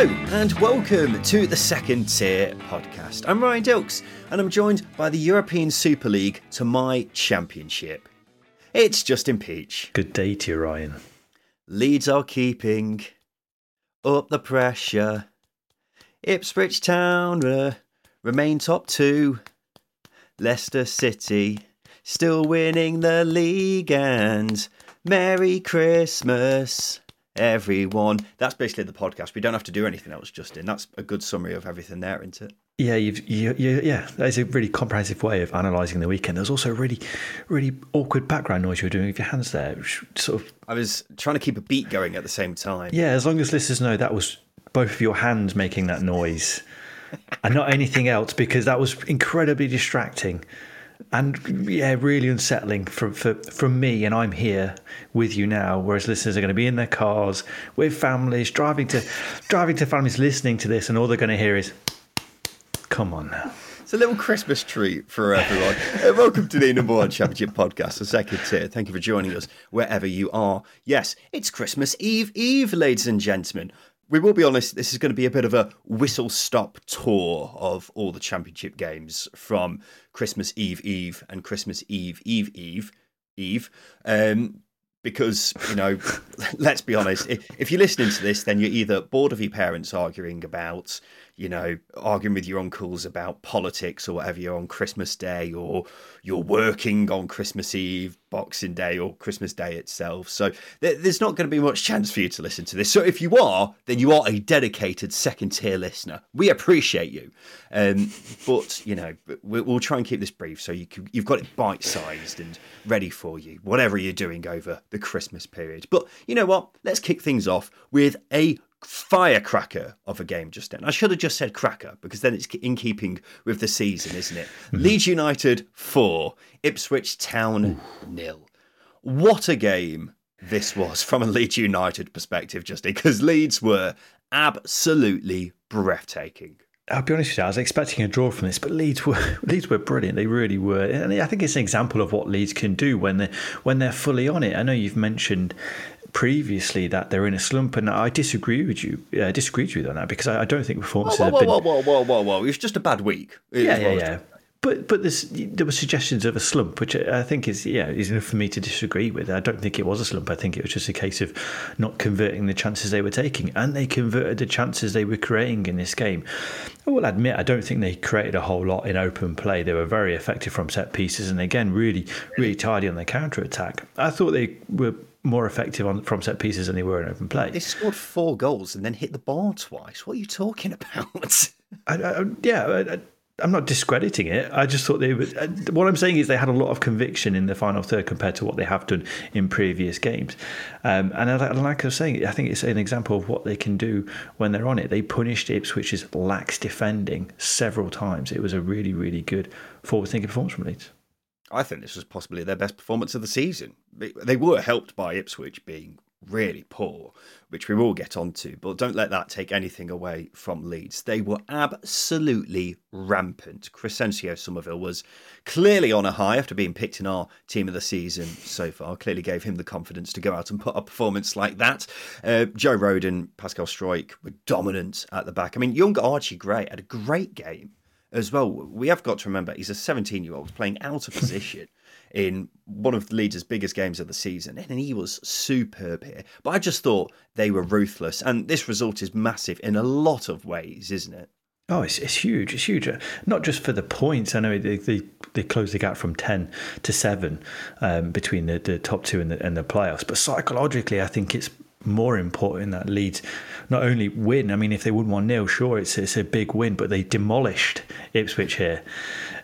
Hello, and welcome to the Second Tier podcast. I'm Ryan Dilks, and I'm joined by the European Super League to my championship. It's Justin Peach. Good day to you, Ryan. Leeds are keeping up the pressure. Ipswich Town uh, remain top two. Leicester City still winning the league, and Merry Christmas everyone. That's basically the podcast. We don't have to do anything else, Justin. That's a good summary of everything there, isn't it? Yeah, you've, you, you, yeah, that's a really comprehensive way of analysing the weekend. There's also really, really awkward background noise you were doing with your hands there. which Sort of, I was trying to keep a beat going at the same time. yeah. As long as listeners know that was both of your hands making that noise, and not anything else, because that was incredibly distracting, and yeah, really unsettling from for, from me. And I'm here with you now, whereas listeners are going to be in their cars with families, driving to driving to families, listening to this, and all they're going to hear is, "Come on now." It's a little Christmas treat for everyone. Uh, welcome to the number one championship podcast, the second tier. Thank you for joining us wherever you are. Yes, it's Christmas Eve Eve, ladies and gentlemen. We will be honest, this is going to be a bit of a whistle stop tour of all the championship games from Christmas Eve Eve and Christmas Eve Eve Eve Eve. Um, because, you know, let's be honest, if, you're listening to this, then you're either bored of your parents arguing about, you know, arguing with your uncles about politics or whatever you're on Christmas Day, or you're working on Christmas Eve, Boxing Day, or Christmas Day itself. So there, there's not going to be much chance for you to listen to this. So if you are, then you are a dedicated second tier listener. We appreciate you. Um, but, you know, we, we'll try and keep this brief so you can, you've got it bite sized and ready for you, whatever you're doing over the Christmas period. But you know what? Let's kick things off with a firecracker of a game just then. I should have just said cracker because then it's in keeping with the season, isn't it? Mm-hmm. Leeds United 4, Ipswich Town nil. What a game this was from a Leeds United perspective, Justin, because Leeds were absolutely breathtaking. I'll be honest with you, I was expecting a draw from this, but Leeds were Leeds were brilliant. They really were, and I think it's an example of what Leeds can do when they when they're fully on it. I know you've mentioned previously that they're in a slump, and I disagree with you. Uh, disagreed with you on that because I, I don't think performances Whoa, have whoa, been. whoa, whoa, whoa, whoa, whoa! It was just a bad week. It Yeah, yeah, yeah. But but there's, there were suggestions of a slump, which I think is yeah is enough for me to disagree with. I don't think it was a slump. I think it was just a case of not converting the chances they were taking, and they converted the chances they were creating in this game. I will admit I don't think they created a whole lot in open play. They were very effective from set pieces, and again really really tidy on their counter attack. I thought they were more effective on from set pieces than they were in open play. They scored four goals and then hit the bar twice. What are you talking about? I, I, yeah, I, I- I'm not discrediting it. I just thought they were. uh, What I'm saying is they had a lot of conviction in the final third compared to what they have done in previous games. Um, and like I was saying, I think it's an example of what they can do when they're on it. They punished Ipswich's lax defending several times. It was a really, really good forward-thinking performance from Leeds. I think this was possibly their best performance of the season. They- They were helped by Ipswich being really poor, which we will get onto, but don't let that take anything away from Leeds. They were absolutely rampant. Crysencio Summerville was clearly on a high after being picked in our team of the season so far. Clearly gave him the confidence to go out and put a performance like that. Uh, Joe Rodon, Pascal Struijk were dominant at the back. I mean, young Archie Gray had a great game as well. We have got to remember he's a 17 year old playing out of position in one of Leeds' biggest games of the season, and he was superb here. But I just thought they were ruthless, and this result is massive in a lot of ways, isn't it? Oh, it's, it's huge. It's huge. Not just for the points. I know they, they, they closed the gap from 10 to 7 um, between the, the top two and the, and the playoffs. But psychologically, I think it's more important that Leeds not only win. I mean, if they won 1 0, sure, it's, it's a big win, but they demolished Ipswich here.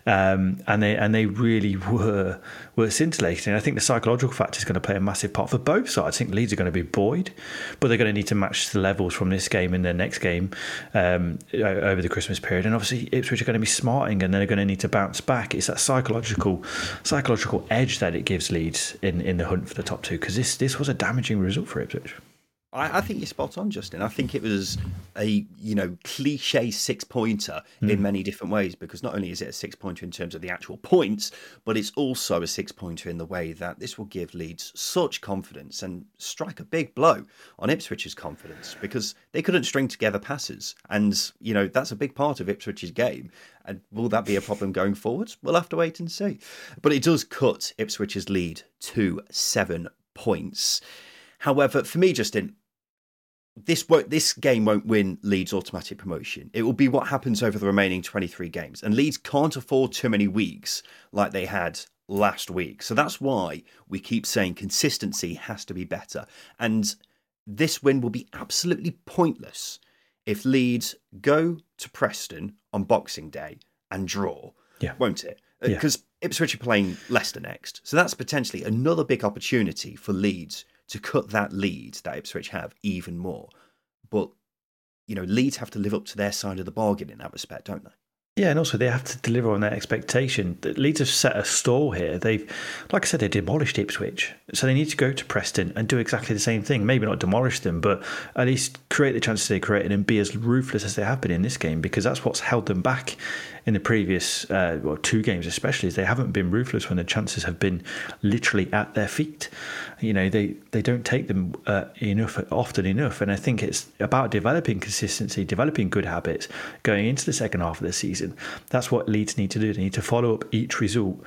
Um, and they and they really were were scintillating. I think the psychological factor is going to play a massive part for both sides. I think Leeds are going to be buoyed, but they're going to need to match the levels from this game and their next game um, over the Christmas period. And obviously, Ipswich are going to be smarting, and they're going to need to bounce back. It's that psychological psychological edge that it gives Leeds in, in the hunt for the top two because this this was a damaging result for Ipswich. I, I, think you're spot on, Justin. I think it was a you know cliche six pointer mm. in hmm. many different ways because not only is it a six pointer in terms of the actual points, but it's also a six pointer in the way that this will give Leeds such confidence and strike a big blow on Ipswich's confidence because they couldn't string together passes, and you know that's a big part of Ipswich's game. And will that be a problem going forwards? We'll have to wait and see. But it does cut Ipswich's lead to seven points. However, for me, Justin, this won't this game won't win Leeds automatic promotion. It will be what happens over the remaining 23 games. And Leeds can't afford too many weeks like they had last week. So that's why we keep saying consistency has to be better. And this win will be absolutely pointless if Leeds go to Preston on Boxing Day and draw. Yeah. Won't it? Because uh, yeah. Ipswich are playing Leicester next. So that's potentially another big opportunity for Leeds to cut that lead that Ipswich have even more. But, you know, Leeds have to live up to their side of the bargain in that respect, don't they? Yeah, and also they have to deliver on their expectation. Leeds have set a stall here. They've, like I said, they demolished Ipswich, so they need to go to Preston and do exactly the same thing. Maybe not demolish them, but at least create the chances they created and be as ruthless as they have been in this game, because that's what's held them back in the previous uh, well, two games, especially. Is they haven't been ruthless when the chances have been literally at their feet. You know, they they don't take them uh, enough often enough, and I think it's about developing consistency, developing good habits going into the second half of the season. That's what Leeds need to do. They need to follow up each result,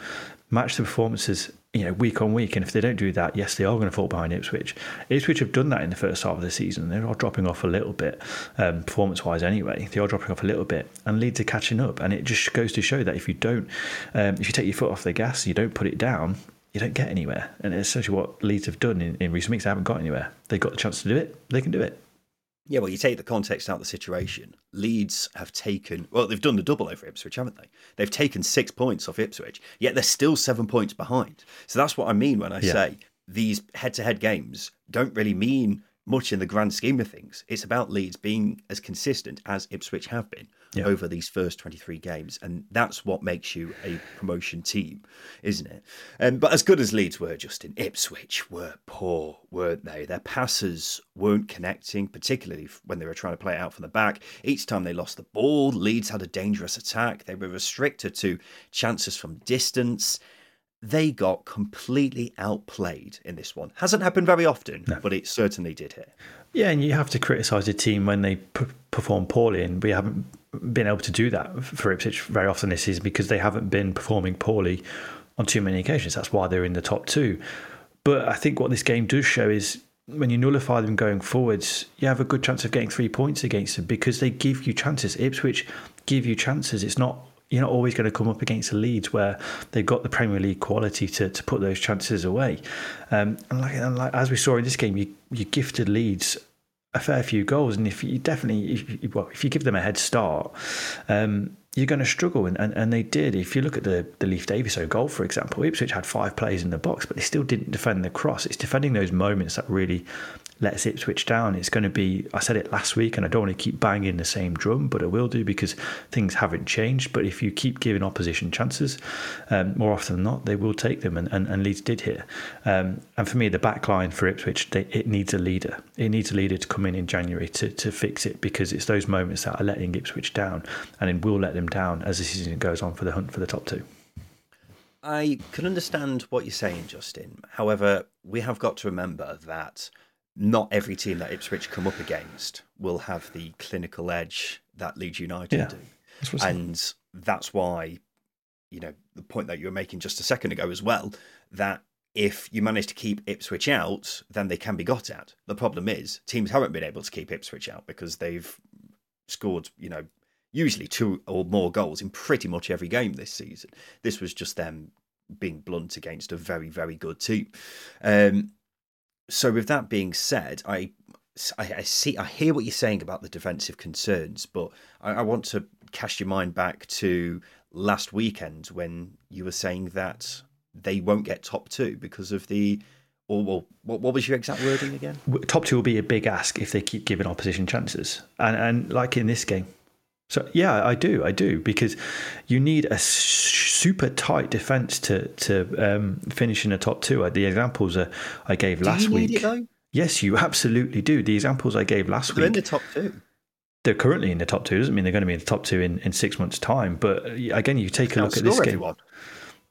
match the performances you know, week on week. And if they don't do that, yes, they are going to fall behind Ipswich. Ipswich have done that in the first half of the season. They are dropping off a little bit, um, performance wise anyway. They are dropping off a little bit, and Leeds are catching up. And it just goes to show that if you don't, um, if you take your foot off the gas, and you don't put it down, you don't get anywhere. And it's essentially what Leeds have done in, in recent weeks. They haven't got anywhere. They've got the chance to do it, they can do it. Yeah, well, you take the context out of the situation. Leeds have taken, well, they've done the double over Ipswich, haven't they? They've taken six points off Ipswich, yet they're still seven points behind. So that's what I mean when I yeah. say these head to head games don't really mean much in the grand scheme of things. It's about Leeds being as consistent as Ipswich have been yeah. over these first 23 games. And that's what makes you a promotion team, isn't it? Um, but as good as Leeds were, Justin, Ipswich were poor, weren't they? Their passes weren't connecting, particularly when they were trying to play it out from the back. Each time they lost the ball, Leeds had a dangerous attack. They were restricted to chances from distance they got completely outplayed in this one. Hasn't happened very often, no. but it certainly did here. Yeah, and you have to criticise a team when they p- perform poorly, and we haven't been able to do that for Ipswich very often this season because they haven't been performing poorly on too many occasions. That's why they're in the top two. But I think what this game does show is when you nullify them going forwards, you have a good chance of getting three points against them because they give you chances. Ipswich give you chances. It's not you're not always going to come up against the Leeds where they've got the Premier League quality to, to put those chances away. Um, and, like, and like as we saw in this game, you you gifted Leeds a fair few goals, and if you definitely, if, well, if you give them a head start, um, you're going to struggle, and, and, and they did. If you look at the the Leif Davis own goal, for example, Ipswich had five players in the box, but they still didn't defend the cross. It's defending those moments that really lets Ipswich down. It's going to be, I said it last week, and I don't want to keep banging the same drum, but I will do because things haven't changed. But if you keep giving opposition chances, um, more often than not, they will take them, and, and, and Leeds did here. Um, and for me, the back line for Ipswich, they, it needs a leader. It needs a leader to come in in January to, to fix it because it's those moments that are letting Ipswich down, and it will let them down as the season goes on for the hunt for the top two. I can understand what you're saying, Justin. However, we have got to remember that not every team that Ipswich come up against will have the clinical edge that Leeds United yeah, do. That's and that's why, you know, the point that you were making just a second ago as well, that if you manage to keep Ipswich out, then they can be got at. The problem is teams haven't been able to keep Ipswich out because they've scored, you know, usually two or more goals in pretty much every game this season. This was just them being blunt against a very, very good team. Um, so, with that being said, I, I, I, see, I hear what you're saying about the defensive concerns, but I, I want to cast your mind back to last weekend when you were saying that they won't get top two because of the or, or what, what was your exact wording again? Top two will be a big ask if they keep giving opposition chances, and and like in this game. So yeah, I do, I do, because you need a super tight defense to to um, finish in the top two. The examples uh, I gave last week. Yes, you absolutely do. The examples I gave last they're week. They're in the top two. They're currently in the top two. Doesn't mean they're going to be in the top two in, in six months' time. But uh, again, you take a look at this game. Everyone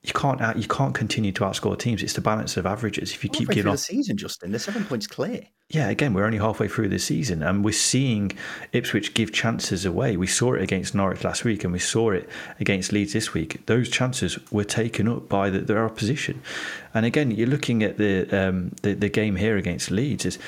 you can't out, you can't continue to outscore teams. It's the balance of averages. If you halfway keep giving off the season, Justin, the seven points clear. Yeah, again, we're only halfway through the season, and we're seeing Ipswich give chances away. We saw it against Norwich last week, and we saw it against Leeds this week. Those chances were taken up by the, their opposition, and again, you're looking at the um, the, the game here against Leeds. Is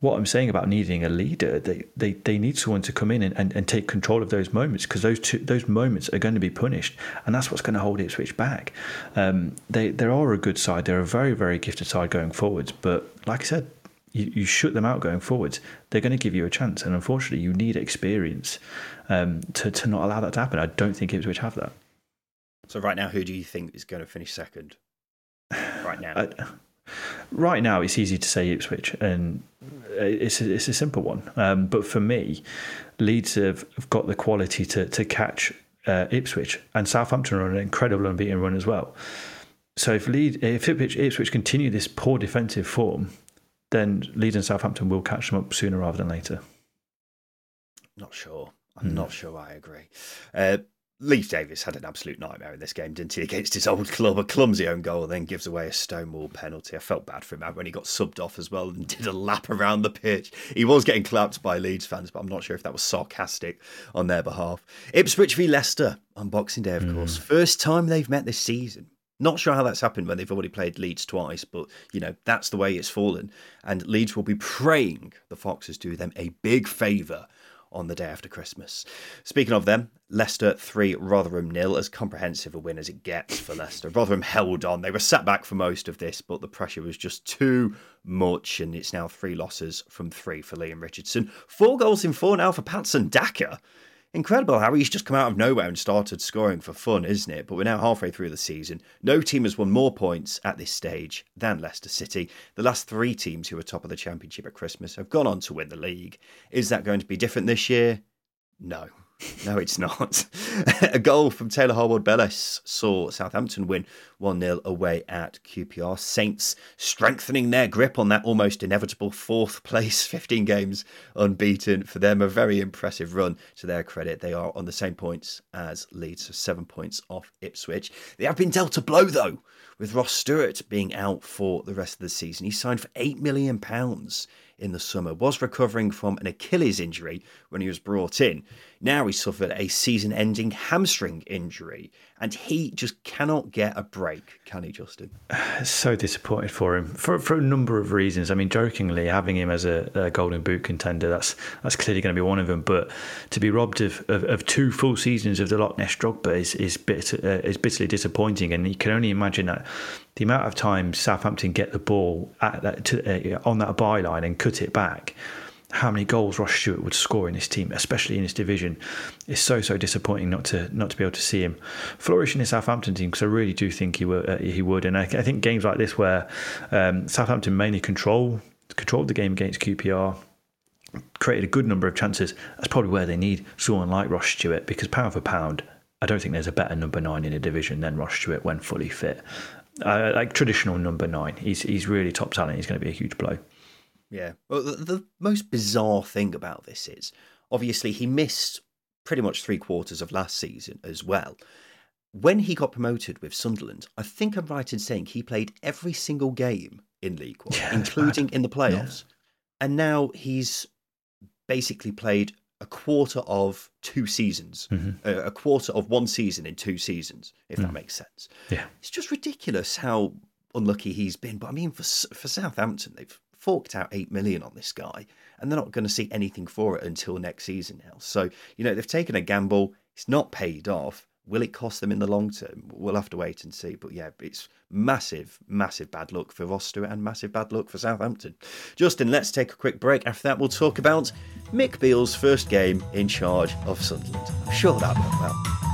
what I'm saying about needing a leader, they, they, they need someone to come in and, and, and take control of those moments because those two, those moments are going to be punished, and that's what's going to hold Ipswich back. Um, they are a good side, they're a very very gifted side going forwards, but like I said, you, you shut them out going forwards, they're going to give you a chance, and unfortunately, you need experience um, to to not allow that to happen. I don't think Ipswich have that. So right now, who do you think is going to finish second? Right now. I, Right now, it's easy to say Ipswich, and it's a, it's a simple one. Um, but for me, Leeds have, have, got the quality to to catch uh, Ipswich, and Southampton are an incredible unbeaten run as well. So if Leeds, if Ipswich, Ipswich continue this poor defensive form, then Leeds and Southampton will catch them up sooner rather than later. Not sure. I'm mm. not sure I agree. Uh, Leif Davis had an absolute nightmare in this game, didn't he? Against his old club, a clumsy own goal, then gives away a stonewall penalty. I felt bad for him when he got subbed off as well and did a lap around the pitch. He was getting clapped by Leeds fans, but I'm not sure if that was sarcastic on their behalf. Ipswich v Leicester on Boxing Day, of mm. course. First time they've met this season. Not sure how that's happened when they've already played Leeds twice, but you know that's the way it's fallen. And Leeds will be praying the Foxes do them a big favour on the day after Christmas. Speaking of them, Leicester 3, Rotherham nil, as comprehensive a win as it gets for Leicester. Rotherham held on. They were sat back for most of this, but the pressure was just too much, and it's now three losses from three for Leam Richardson. Four goals in four now for Patson Daka incredible how he's just come out of nowhere and started scoring for fun, isn't it? But we're now halfway through the season. No team has won more points at this stage than Leicester City. The last three teams who were top of the Championship at Christmas have gone on to win the league. Is that going to be different this year? No. No, it's not. a goal from Taylor Harwood Bellis saw Southampton win 1 0 away at QPR. Saints strengthening their grip on that almost inevitable fourth place, 15 games unbeaten for them. A very impressive run to their credit. They are on the same points as Leeds, so seven points off Ipswich. They have been dealt a blow, though, with Ross Stewart being out for the rest of the season. He signed for £8 million in the summer, was recovering from an Achilles injury when he was brought in. Now he suffered a season ending hamstring injury, and he just cannot get a break, can he, Justin? So disappointed for him for, for a number of reasons. I mean, jokingly, having him as a, a Golden Boot contender, that's that's clearly going to be one of them. But to be robbed of, of, of two full seasons of the Loch Ness Drogba is, is, bit, uh, is bitterly disappointing, and you can only imagine that the amount of times Southampton get the ball that, to, uh, on that byline and cut it back, how many goals Ross Stewart would score in this team, especially in this division, is so so disappointing not to not to be able to see him flourish in the Southampton team because I really do think he would uh, he would, and I, I, think games like this where um, Southampton mainly control controlled the game against QPR. Created a good number of chances. That's probably where they need someone like Ross Stewart because pound for pound, I don't think there's a better number nine in a division than Ross Stewart when fully fit uh, like traditional number nine. He's he's really top talent. He's going to be a huge blow. Yeah. Well, the, the most bizarre thing about this is obviously he missed pretty much three quarters of last season as well. When he got promoted with Sunderland, I think I'm right in saying he played every single game in League One, yeah, including in the playoffs. Yeah. And now he's basically played a quarter of two seasons, mm-hmm. a, a, quarter of one season in two seasons, if mm. that makes sense. Yeah, it's just ridiculous how unlucky he's been. But I mean, for for Southampton, they've forked out eight million on this guy, and they're not going to see anything for it until next season now. So you know they've taken a gamble. It's not paid off. Will it cost them in the long term? We'll have to wait and see. But yeah, it's massive, massive bad luck for Ross Stewart and massive bad luck for Southampton. Justin, let's take a quick break. After that, we'll talk about Mick Beale's first game in charge of Sunderland. I'm sure that went well.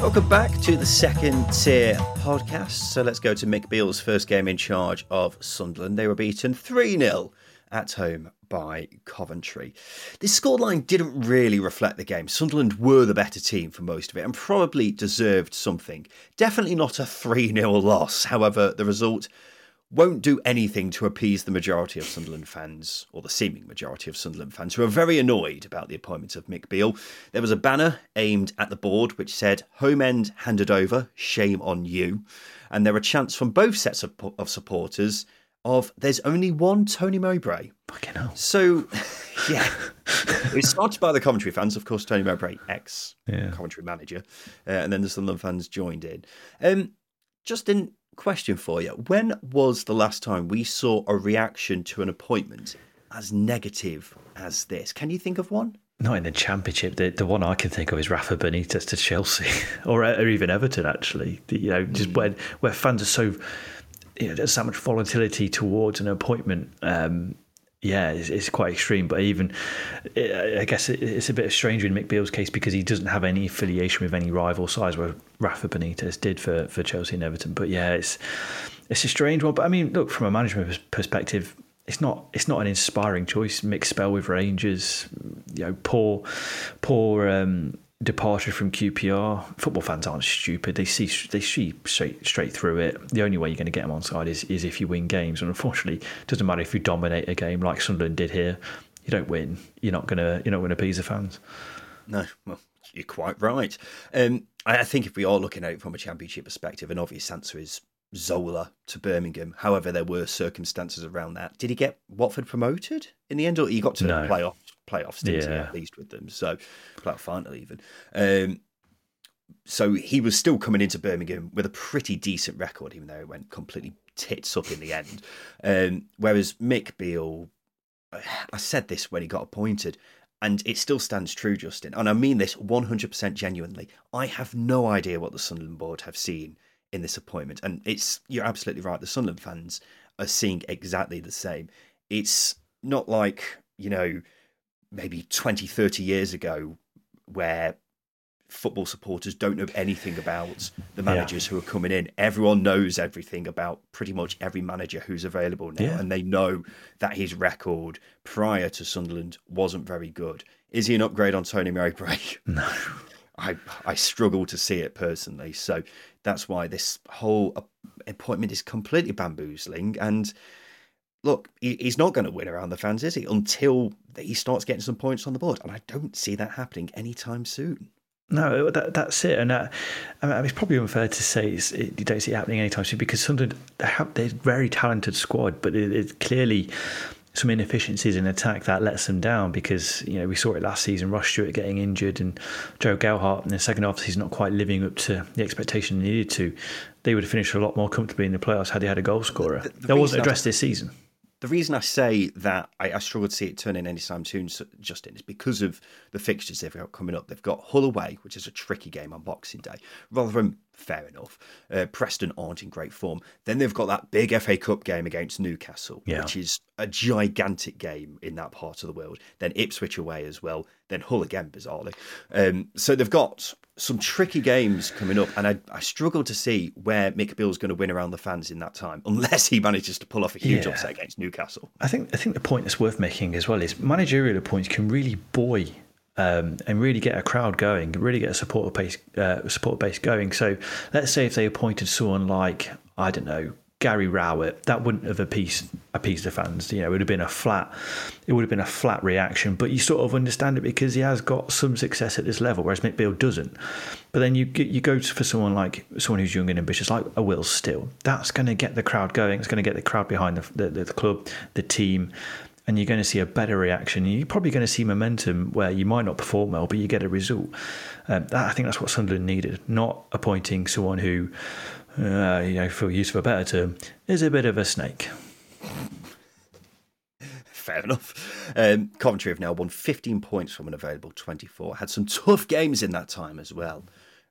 Welcome back to the second tier podcast. So let's go to Mick Beale's first game in charge of Sunderland. They were beaten 3 0 at home by Coventry. This scoreline didn't really reflect the game. Sunderland were the better team for most of it and probably deserved something. Definitely not a 3 0 loss. However, the result won't do anything to appease the majority of Sunderland fans, or the seeming majority of Sunderland fans, who are very annoyed about the appointment of Mick Beale. There was a banner aimed at the board which said, Home end handed over, shame on you. And there were chants from both sets of, of supporters of, there's only one Tony Mowbray. Fucking hell. So, yeah. it started by the Coventry fans, of course, Tony Mowbray, ex Yeah. Coventry manager. Uh, and then the Sunderland fans joined in. Um, Justin, question for you. When was the last time we saw a reaction to an appointment as negative as this? Can you think of one? Not in the championship. The, the one I can think of is Rafa Benitez to Chelsea, or, or even Everton. Actually, The- you know, just when where fans are so, you know, there's so much volatility towards an appointment. Um, yeah, it's, it's quite extreme. But even, I guess it's a bit strange in Mick Beale's case because he doesn't have any affiliation with any rival sides, where Rafa Benitez did for, for Chelsea and Everton. But yeah, it's it's a strange one. But I mean, look from a management perspective, it's not it's not an inspiring choice. Mixed spell with Rangers, you know, poor poor um, departure from QPR. Football fans aren't stupid. They see they see straight straight through it. The only way you're going to get them on side is is if you win games. And unfortunately, it doesn't matter if you dominate a game like Sunderland did here. You don't win. You're not gonna you're not gonna appease the fans. No, well, you're quite right. Um, I think if we are looking at it from a championship perspective, an obvious answer is Zola to Birmingham. However, there were circumstances around that. Did he get Watford promoted in the end, or he got to No. playoff playoffs? Didn't Yeah. at least with them? So playoff final even. Um, so he was still coming into Birmingham with a pretty decent record, even though it went completely tits up in the end. Um, whereas Mick Beale, I said this when he got appointed, and it still stands true, Justin. And I mean this 100% genuinely. I have no idea what the Sunderland board have seen in this appointment. And it's you're absolutely right. The Sunderland fans are seeing exactly the same. It's not like, you know, maybe 20, 30 years ago where football supporters don't know anything about the managers who are coming in. Everyone knows everything about pretty much every manager who's available now, Yeah. and they know that his record prior to Sunderland wasn't very good. Is he an upgrade on Tony Mowbray? No. I I struggle to see it personally. So that's why this whole appointment is completely bamboozling. And look, he's not going to win around the fans, is he? Until he starts getting some points on the board, and I don't see that happening anytime soon. No, that, that's it. And uh, I mean, it's probably unfair to say it's, it, you don't see it happening anytime soon because Sunderland, they have, they're a very talented squad, but it, it's clearly some inefficiencies in attack that lets them down because, you know, we saw it last season, Ross Stewart getting injured and Joe Gelhardt in the second half, he's not quite living up to the expectation he needed to. they would have finished a lot more comfortably in the playoffs had they had a goal scorer. The- the that wasn't I- addressed this season. The reason I say that I, I struggle to see it turning anytime soon, so- Justin, is because of the fixtures they've got coming up. They've got Hull away, which is a tricky game on Boxing Day. Rotherham, fair enough. Uh, Preston aren't in great form. Then they've got that big FA Cup game against Newcastle, Yeah. which is a gigantic game in that part of the world. Then Ipswich away as well. Then Hull again, bizarrely. Um, so they've got some tricky games coming up, and I, I struggle to see where Mick Beale's going to win around the fans in that time, unless he manages to pull off a huge Yeah. upset against Newcastle. I think I think the point that's worth making as well is managerial appoints can really buoy um, and really get a crowd going, really get a supporter base uh, supporter base going. So let's say if they appointed someone like I don't know Gary Rowett, that wouldn't have appeased appeased the fans. You know, it would have been a flat, it would have been a flat reaction. But you sort of understand it because he has got some success at this level, whereas Mick Beale doesn't. But then you you go for someone like someone who's young and ambitious, like a Will Still. That's going to get the crowd going. It's going to get the crowd behind the, the, the club, the team, and you're going to see a better reaction. You're probably going to see momentum where you might not perform well, but you get a result. Um, that, I think that's what Sunderland needed, not appointing someone who, uh, you know, for use of a better term, is a bit of a snake. Fair enough. Um, Coventry have now won 15 points from an available 24. Had some tough games in that time as well.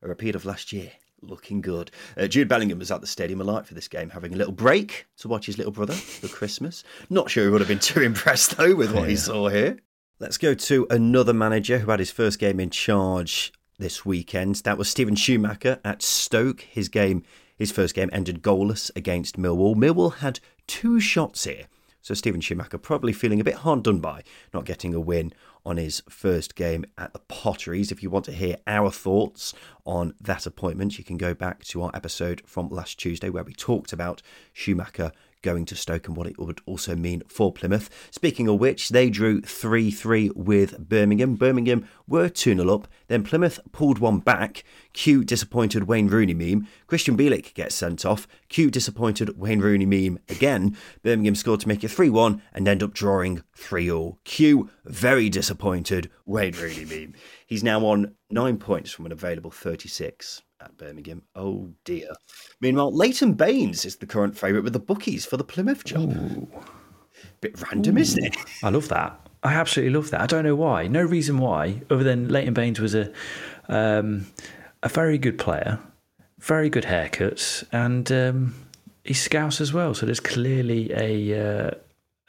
A repeat of last year. Looking good. Uh, Jude Bellingham was at the Stadium of Light for this game, having a little break to watch his little brother for Christmas. Not sure he would have been too impressed, though, with what he saw here. Let's go to another manager who had his first game in charge this weekend. That was Steven Schumacher at Stoke. His game, his first game, ended goalless against Millwall. Millwall had two shots here. So Steven Schumacher probably feeling a bit hard done by not getting a win on his first game at the Potteries. If you want to hear our thoughts on that appointment, you can go back to our episode from last Tuesday where we talked about Schumacher going to Stoke and what it would also mean for Plymouth. Speaking of which, they drew 3 3 with Birmingham. Birmingham were 2 0 up, then Plymouth pulled one back. Q disappointed Wayne Rooney meme. Krystian Bielik gets sent off. Q disappointed Wayne Rooney meme again. Birmingham scored to make it 3 1 and end up drawing 3 0. Q very disappointed Wayne Rooney meme. He's now on 9 points from an available 36 at Birmingham. Oh dear. Meanwhile, Leighton Baines is the current favourite with the bookies for the Plymouth job. Bit random, isn't it? I love that. I absolutely love that. I don't know why. No reason why, other than Leighton Baines was a um, a very good player, very good haircuts, and um, he's Scouse as well. So there's clearly a uh,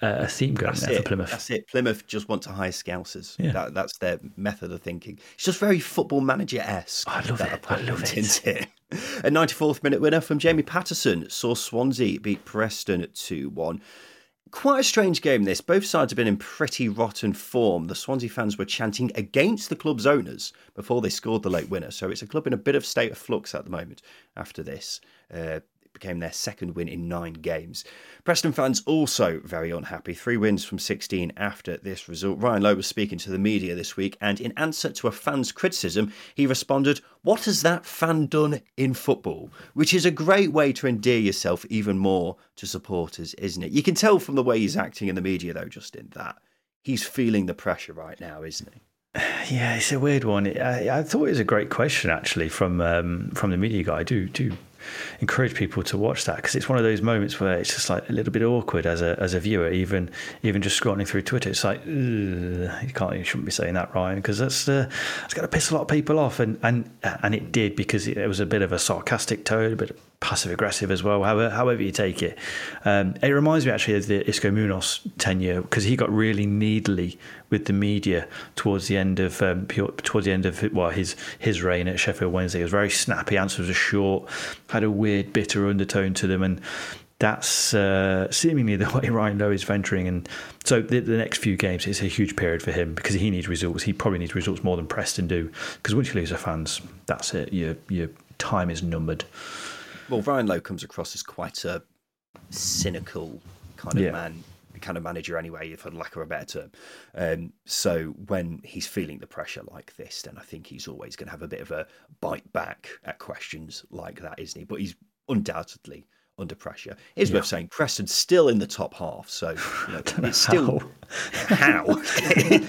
a theme going That's there for it. Plymouth. That's it. Plymouth just want to hire Scousers. Yeah. That, that's their method of thinking. It's just very football manager esque. I love it. I love it. it. A 94th minute winner from Jamie Paterson saw Swansea beat Preston at 2 1. Quite a strange game, this. Both sides have been in pretty rotten form. The Swansea fans were chanting against the club's owners before they scored the late winner. So it's a club in a bit of state of flux at the moment after this. Uh, became their second win in nine games. Preston fans also very unhappy. Three wins from 16 after this result. Ryan Lowe was speaking to the media this week, and in answer to a fan's criticism, he responded, What has that fan done in football? Which is a great way to endear yourself even more to supporters, isn't it? You can tell from the way he's acting in the media, though, Justin, that he's feeling the pressure right now, isn't he? Yeah, it's a weird one. I, I thought it was a great question actually from um, from the media guy. I do do encourage people to watch that because it's one of those moments where it's just like a little bit awkward as a as a viewer, even even just scrolling through Twitter. It's like you can't, you shouldn't be saying that, Ryan, because that's uh, it's going to piss a lot of people off, and and and it did because it, was a bit of a sarcastic tone, but passive aggressive as well. However, however you take it, um, it reminds me actually of the Xisco Munoz tenure because he got really needly with the media towards the end of um, towards the end of well his his reign at Sheffield Wednesday. It was very snappy. Answers were short, had a weird bitter undertone to them, and that's uh, seemingly the way Ryan Lowe is venturing. And so the, the next few games is a huge period for him because he needs results. He probably needs results more than Preston do because once you lose the fans, that's it. Your your time is numbered. Well, Ryan Lowe comes across as quite a cynical kind of Yeah. man, kind of manager anyway, for lack of a better term. Um, so when he's feeling the pressure like this, then I think he's always going to have a bit of a bite back at questions like that, isn't he? But he's undoubtedly under pressure. It's worth saying Preston's still in the top half, so you know, it's still how.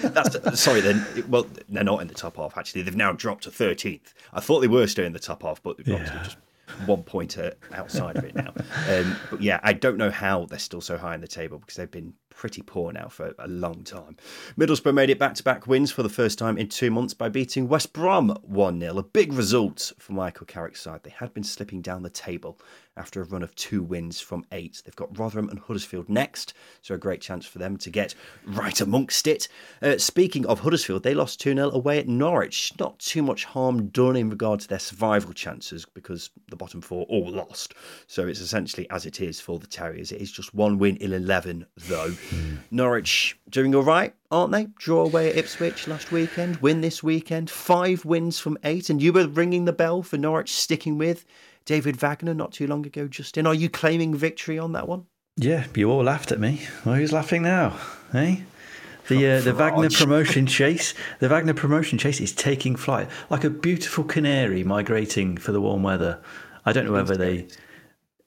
That's sorry. Then well, they're not in the top half. Actually, they've now dropped to thirteenth. I thought they were still in the top half, but they've Yeah. just one pointer outside of it now. Um, but yeah, I don't know how they're still so high in the table because they've been pretty poor now for a long time. Middlesbrough made it back to back wins for the first time in two months by beating West Brom 1 0. A big result for Michael Carrick's side. They had been slipping down the table after a run of two wins from eight. They've got Rotherham and Huddersfield next, so a great chance for them to get right amongst it. Uh, speaking of Huddersfield, they lost 2 0 away at Norwich. Not too much harm done in regard to their survival chances because the bottom four all lost. So it's essentially as it is for the Terriers. It is just one win in 11, though. Norwich doing all right, aren't they? Draw away at Ipswich last weekend, win this weekend, five wins from eight, and you were ringing the bell for Norwich sticking with David Wagner not too long ago, Justin. Are you claiming victory on that one? Yeah, you all laughed at me. Well, who's laughing now? Eh? The uh, the Wagner promotion chase, the Wagner promotion chase is taking flight like a beautiful canary migrating for the warm weather. I don't know whether they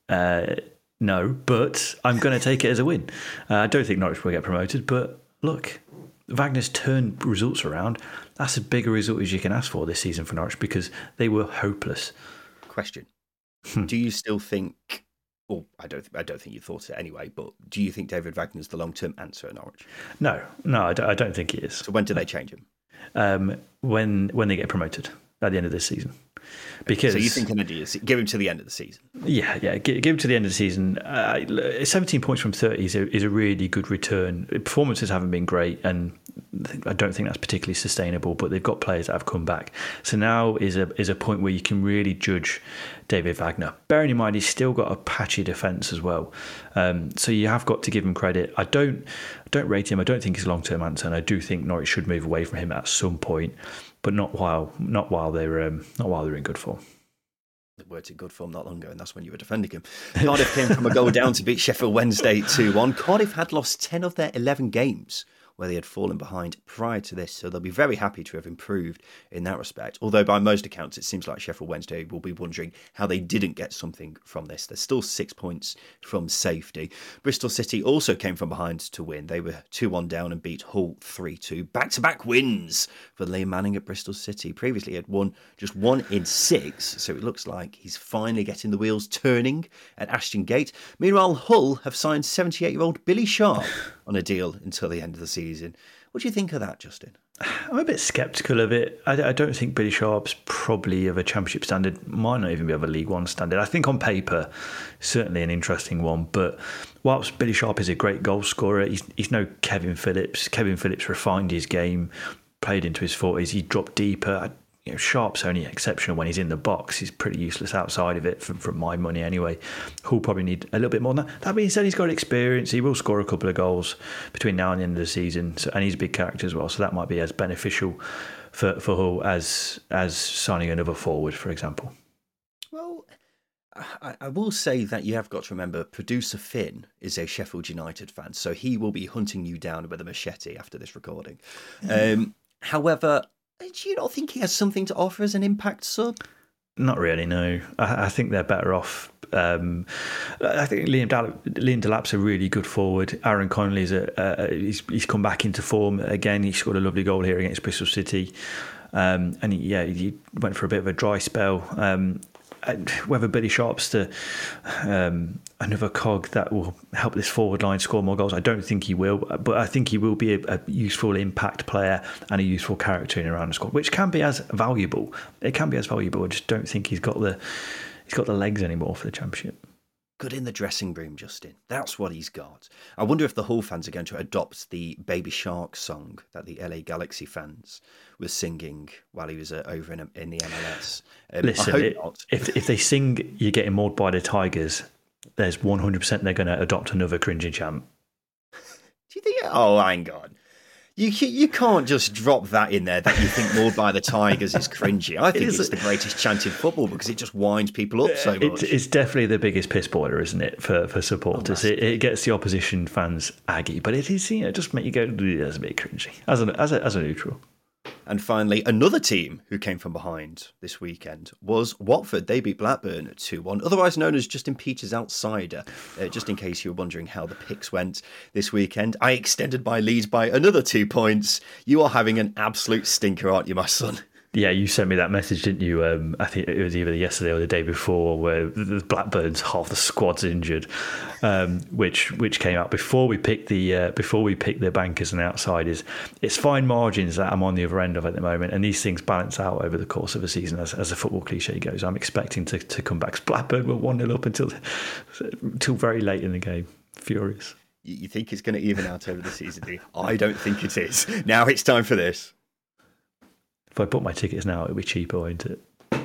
uh, know, but I'm going to take it as a win. Uh, I don't think Norwich will get promoted, but look, Wagner's turned results around. That's as big a result as you can ask for this season for Norwich because they were hopeless. Question: Do you still think? Well, I don't. I don't think you thought it anyway. But do you think David Wagner's the long-term answer at Norwich? No, no, I don't, I don't think he is. So when do they change him? Um, when when they get promoted at the end of this season. Because so you think Kennedy is give him to the end of the season? Yeah, yeah, give, give him to the end of the season. Uh, Seventeen points from thirty is a, is a really good return. Performances haven't been great, and I don't think that's particularly sustainable. But they've got players that have come back, so now is a is a point where you can really judge David Wagner. Bearing in mind he's still got a patchy defence as well, um, so you have got to give him credit. I don't don't rate him. I don't think he's a long term answer, and I do think Norwich should move away from him at some point but not while not while they're um, not while they're in good form. The words in good form not long ago, and that's when you were defending him. Cardiff came from a goal down to beat Sheffield Wednesday 2 1. Cardiff had lost 10 of their 11 games where they had fallen behind prior to this, so they'll be very happy to have improved in that respect. Although, by most accounts, it seems like Sheffield Wednesday will be wondering how they didn't get something from this. There's still six points from safety. Bristol City also came from behind to win. They were 2 1 down and beat Hull 3 2. Back to back wins for Liam Manning at Bristol City. Previously, he had won just one in six, so it looks like he's finally getting the wheels turning at Ashton Gate. Meanwhile, Hull have signed 78 year old Billy Sharp on a deal until the end of the season. What do you think of that, Justin? I'm a bit sceptical of it. I, I, don't think Billy Sharp's probably of a championship standard. Might not even be of a League One standard. I think on paper, certainly an interesting one. But whilst Billy Sharp is a great goal scorer, he's, he's no Kevin Phillips. Kevin Phillips refined his game, played into his forties. He dropped deeper you know, Sharp's only exceptional when he's in the box. He's pretty useless outside of it, from, from my money anyway. Who'll probably need a little bit more than that. That being said, he's got experience. He will score a couple of goals between now and the end of the season, so, and he's a big character as well. So that might be as beneficial for for Hull as as signing another forward, for example. Well, I, I will say that you have got to remember, producer Finn is a Sheffield United fan, so he will be hunting you down with a machete after this recording. Um, however, do you not think he has something to offer as an impact sub? Not really, no. I, I think they're better off. Um, I think Liam, Dal- Liam Delap's a really good forward. Aaron Connolly's a, uh, he's, he's come back into form again. He scored a lovely goal here against Bristol City. Um, and he, yeah, he went for a bit of a dry spell. Um, whether Billy Sharp's um, another cog that will help this forward line score more goals, I don't think he will. But I think he will be a, a useful impact player and a useful character in around the squad, which can be as valuable. It can be as valuable. I just don't think he's got the he's got the legs anymore for the championship good in the dressing room, Justin. That's what he's got. I wonder if the Hull fans are going to adopt the Baby Shark song that the LA Galaxy fans were singing while he was uh, over in, in the MLS. Um, Listen, it, if if they sing "You're Getting Mauled by the Tigers," there's 100 percent they're going to adopt another cringing chant. Do you think? Oh, hang on. You you can't just drop that in there that you think Mauled by the Tigers is cringy. I think it it's the greatest chant in football because it just winds people up so much. it's definitely the biggest piss boiler, isn't it, for, for supporters? Oh, it, it, gets the opposition fans aggy, but it is, you know, just make you go, that's a bit cringy as a, as a, as a neutral. And finally, another team who came from behind this weekend was Watford. They beat Blackburn 2 1, otherwise known as Justin Peach's Outsider. Uh, just in case you were wondering how the picks went this weekend, I extended my lead by another two points. You are having an absolute stinker, aren't you, my son? Yeah, you sent me that message, didn't you? Um, I think it was either yesterday or the day before, where the Blackburns half the squad's injured, um, which which came out before we picked the uh, before we picked the bankers and outsiders. It's fine margins that I'm on the other end of at the moment, and these things balance out over the course of a season, as, as a football cliche goes. I'm expecting to, to come back. Blackburn were one 0 up until until very late in the game. Furious. You think it's going to even out over the season? Do you? I don't think it is. Now it's time for this. If I bought my tickets now, it'd be cheaper, won't it?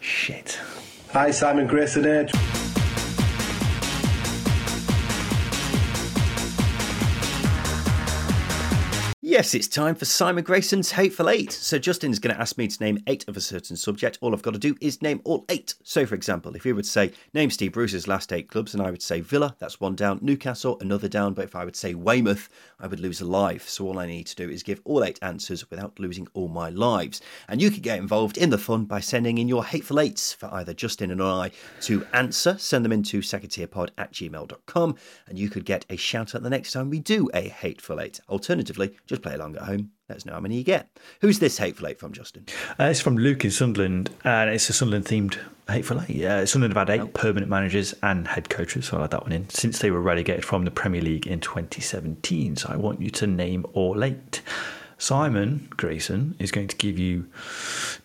Shit. Hi, Simon Grayson here. Yes, it's time for Simon Grayson's Hateful Eight. So Justin's going to ask me to name eight of a certain subject. All I've got to do is name all eight. So, for example, if he would say, name Steve Bruce's last eight clubs, and I would say Villa, that's one down, Newcastle, another down. But if I would say Weymouth, I would lose a life. So all I need to do is give all eight answers without losing all my lives. And you can get involved in the fun by sending in your Hateful Eights for either Justin and I to answer. Send them into secondtierpod at gmail.com, and you could get a shout out the next time we do a Hateful Eight. Alternatively, just play along at home. Let us know how many you get. Who's this Hateful Eight from, Justin? Uh, it's from Luke in Sunderland, and it's a Sunderland themed Hateful Eight. Uh, Sunderland have had eight oh. permanent managers and head coaches, so I'll like that one in, since they were relegated from the Premier League in 2017. So I want you to name all eight. Simon Grayson is going to give you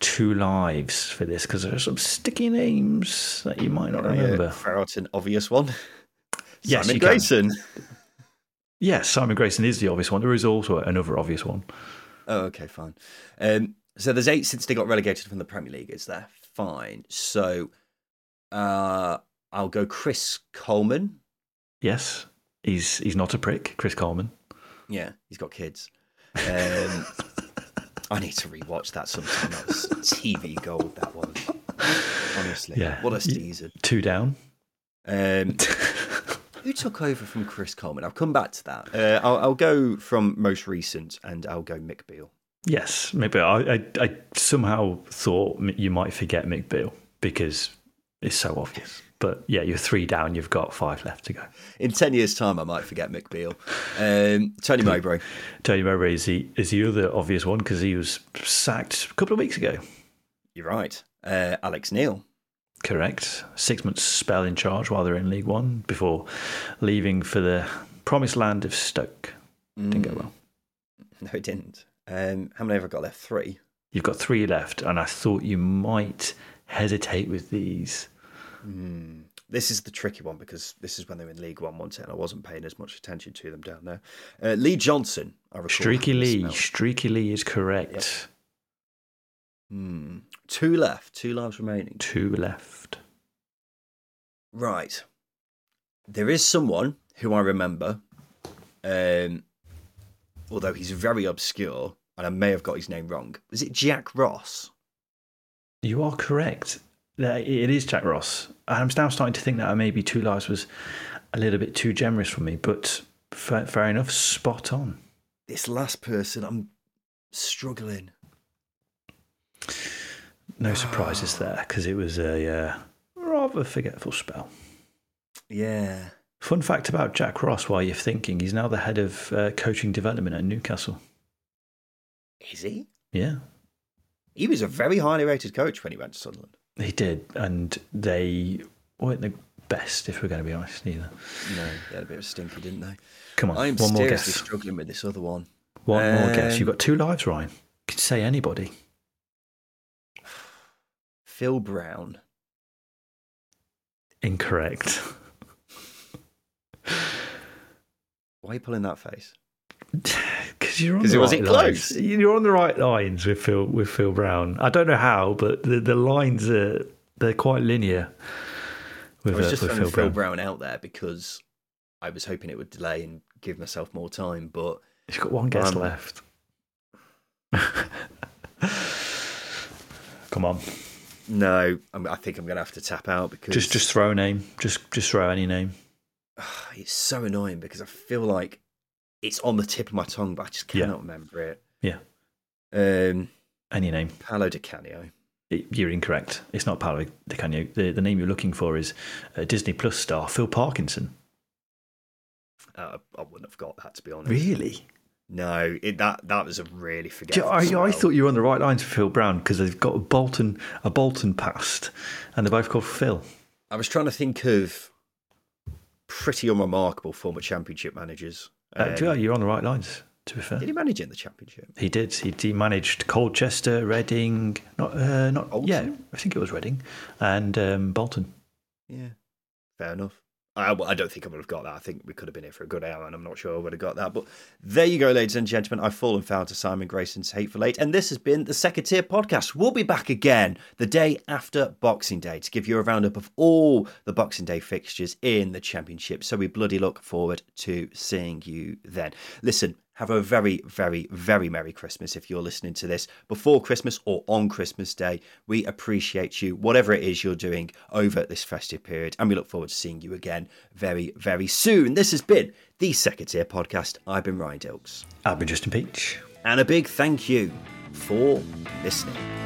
two lives for this because there are some sticky names that you might not remember. Throw out an obvious one. Yes, Simon Grayson. Can. Yes, Simon Grayson is the obvious one. There is also another obvious one. Oh, okay, fine. Um, so there's eight since they got relegated from the Premier League. Is there? Fine. So uh, I'll go Chris Coleman. Yes, he's he's not a prick, Chris Coleman. Yeah, he's got kids. Um, I need to rewatch that sometime. That was TV gold. That was honestly. Yeah, what a season. Two down. Um, who took over from Chris Coleman? I'll come back to that. Uh, I'll, I'll, go from most recent, and I'll go Mick Beale. Yes, maybe. I, I, I somehow thought you might forget Mick Beale because it's so obvious. But yeah, you're three down. You've got five left to go. In ten years' time, I might forget Mick Beale. Um, Tony Mowbray. Tony Mowbray is the is the other obvious one because he was sacked a couple of weeks ago. You're right. Uh, Alex Neil. Correct. Six months spell in charge while they're in League One before leaving for the promised land of Stoke. Mm. Didn't go well. No, it didn't. Um, how many have I got left? Three. You've got three left, and I thought you might hesitate with these. Mm. This is the tricky one because this is when they were in League One once, and I wasn't paying as much attention to them down there. Uh, Lee Johnson, I Streaky Lee. Streaky Lee is correct. Yep. Hmm. Two left. Two lives remaining. Two left. Right. There is someone who I remember, um, although he's very obscure, and I may have got his name wrong. Was it Jack Ross? You are correct. It is Jack Ross. I'm now starting to think that maybe Two Lives was a little bit too generous for me, but fair, fair enough. Spot on. This last person, I'm struggling. No surprises there because it was a uh, rather forgetful spell. Yeah. Fun fact about Jack Ross while you're thinking, he's now the head of uh, coaching development at Newcastle. Is he? Yeah. He was a very highly rated coach when he went to Sunderland. He did, and they weren't the best, if we're going to be honest, either. No, they had a bit of a stinker, didn't they? Come on, I'm one more guess. struggling with this other one. One um, more guess. You've got two lives, Ryan. You could say anybody. Phil Brown. Incorrect. Why are you pulling that face? Because you're on the right lines. You're on the right lines with Phil with Phil Brown. I don't know how, but the, the lines are they're quite linear. With, I was uh, just throwing Phil, Phil Brown. Brown out there because I was hoping it would delay and give myself more time, but he's got one guess um, left. Come on. No, I'm, i think I'm going to have to tap out because just just throw a name. Just just throw any name. It's so annoying because I feel like it's on the tip of my tongue, but I just cannot yeah. remember it. Yeah. Um, any name. Paolo Di Canio. You're incorrect. It's not Paolo Di Canio. The, the name you're looking for is uh, Disney Plus star Phil Parkinson. Uh, I wouldn't have got that to be honest. Really? No, it, that that was a really forgettable. I, I thought you were on the right lines for Phil Brown because they've got a Bolton a Bolton past, and they're both called Phil. I was trying to think of pretty unremarkable former championship managers. Uh, Um, yeah, you're on the right lines. To be fair, did he manage in the championship? he did. He, he managed Colchester, Reading, not uh, not Bolton? yeah, I think it was Reading, and um, Bolton. Yeah, fair enough. I, I don't think I would have got that. I think we could have been here for a good hour, and I'm not sure I would have got that. But there you go, ladies and gentlemen. I've fallen foul to Simon Grayson's Hateful Eight, and this has been the Second Tier Podcast. We'll be back again the day after Boxing Day to give you a roundup of all the Boxing Day fixtures in the Championship. So we bloody look forward to seeing you then. Listen, have a very, very, very Merry Christmas if you're listening to this before Christmas or on Christmas Day. We appreciate you, whatever it is you're doing over this festive period, and we look forward to seeing you again very, very soon. This has been the Second Tier Podcast. I've been Ryan Dilks, I've been Justin Peach. and a big thank you for listening.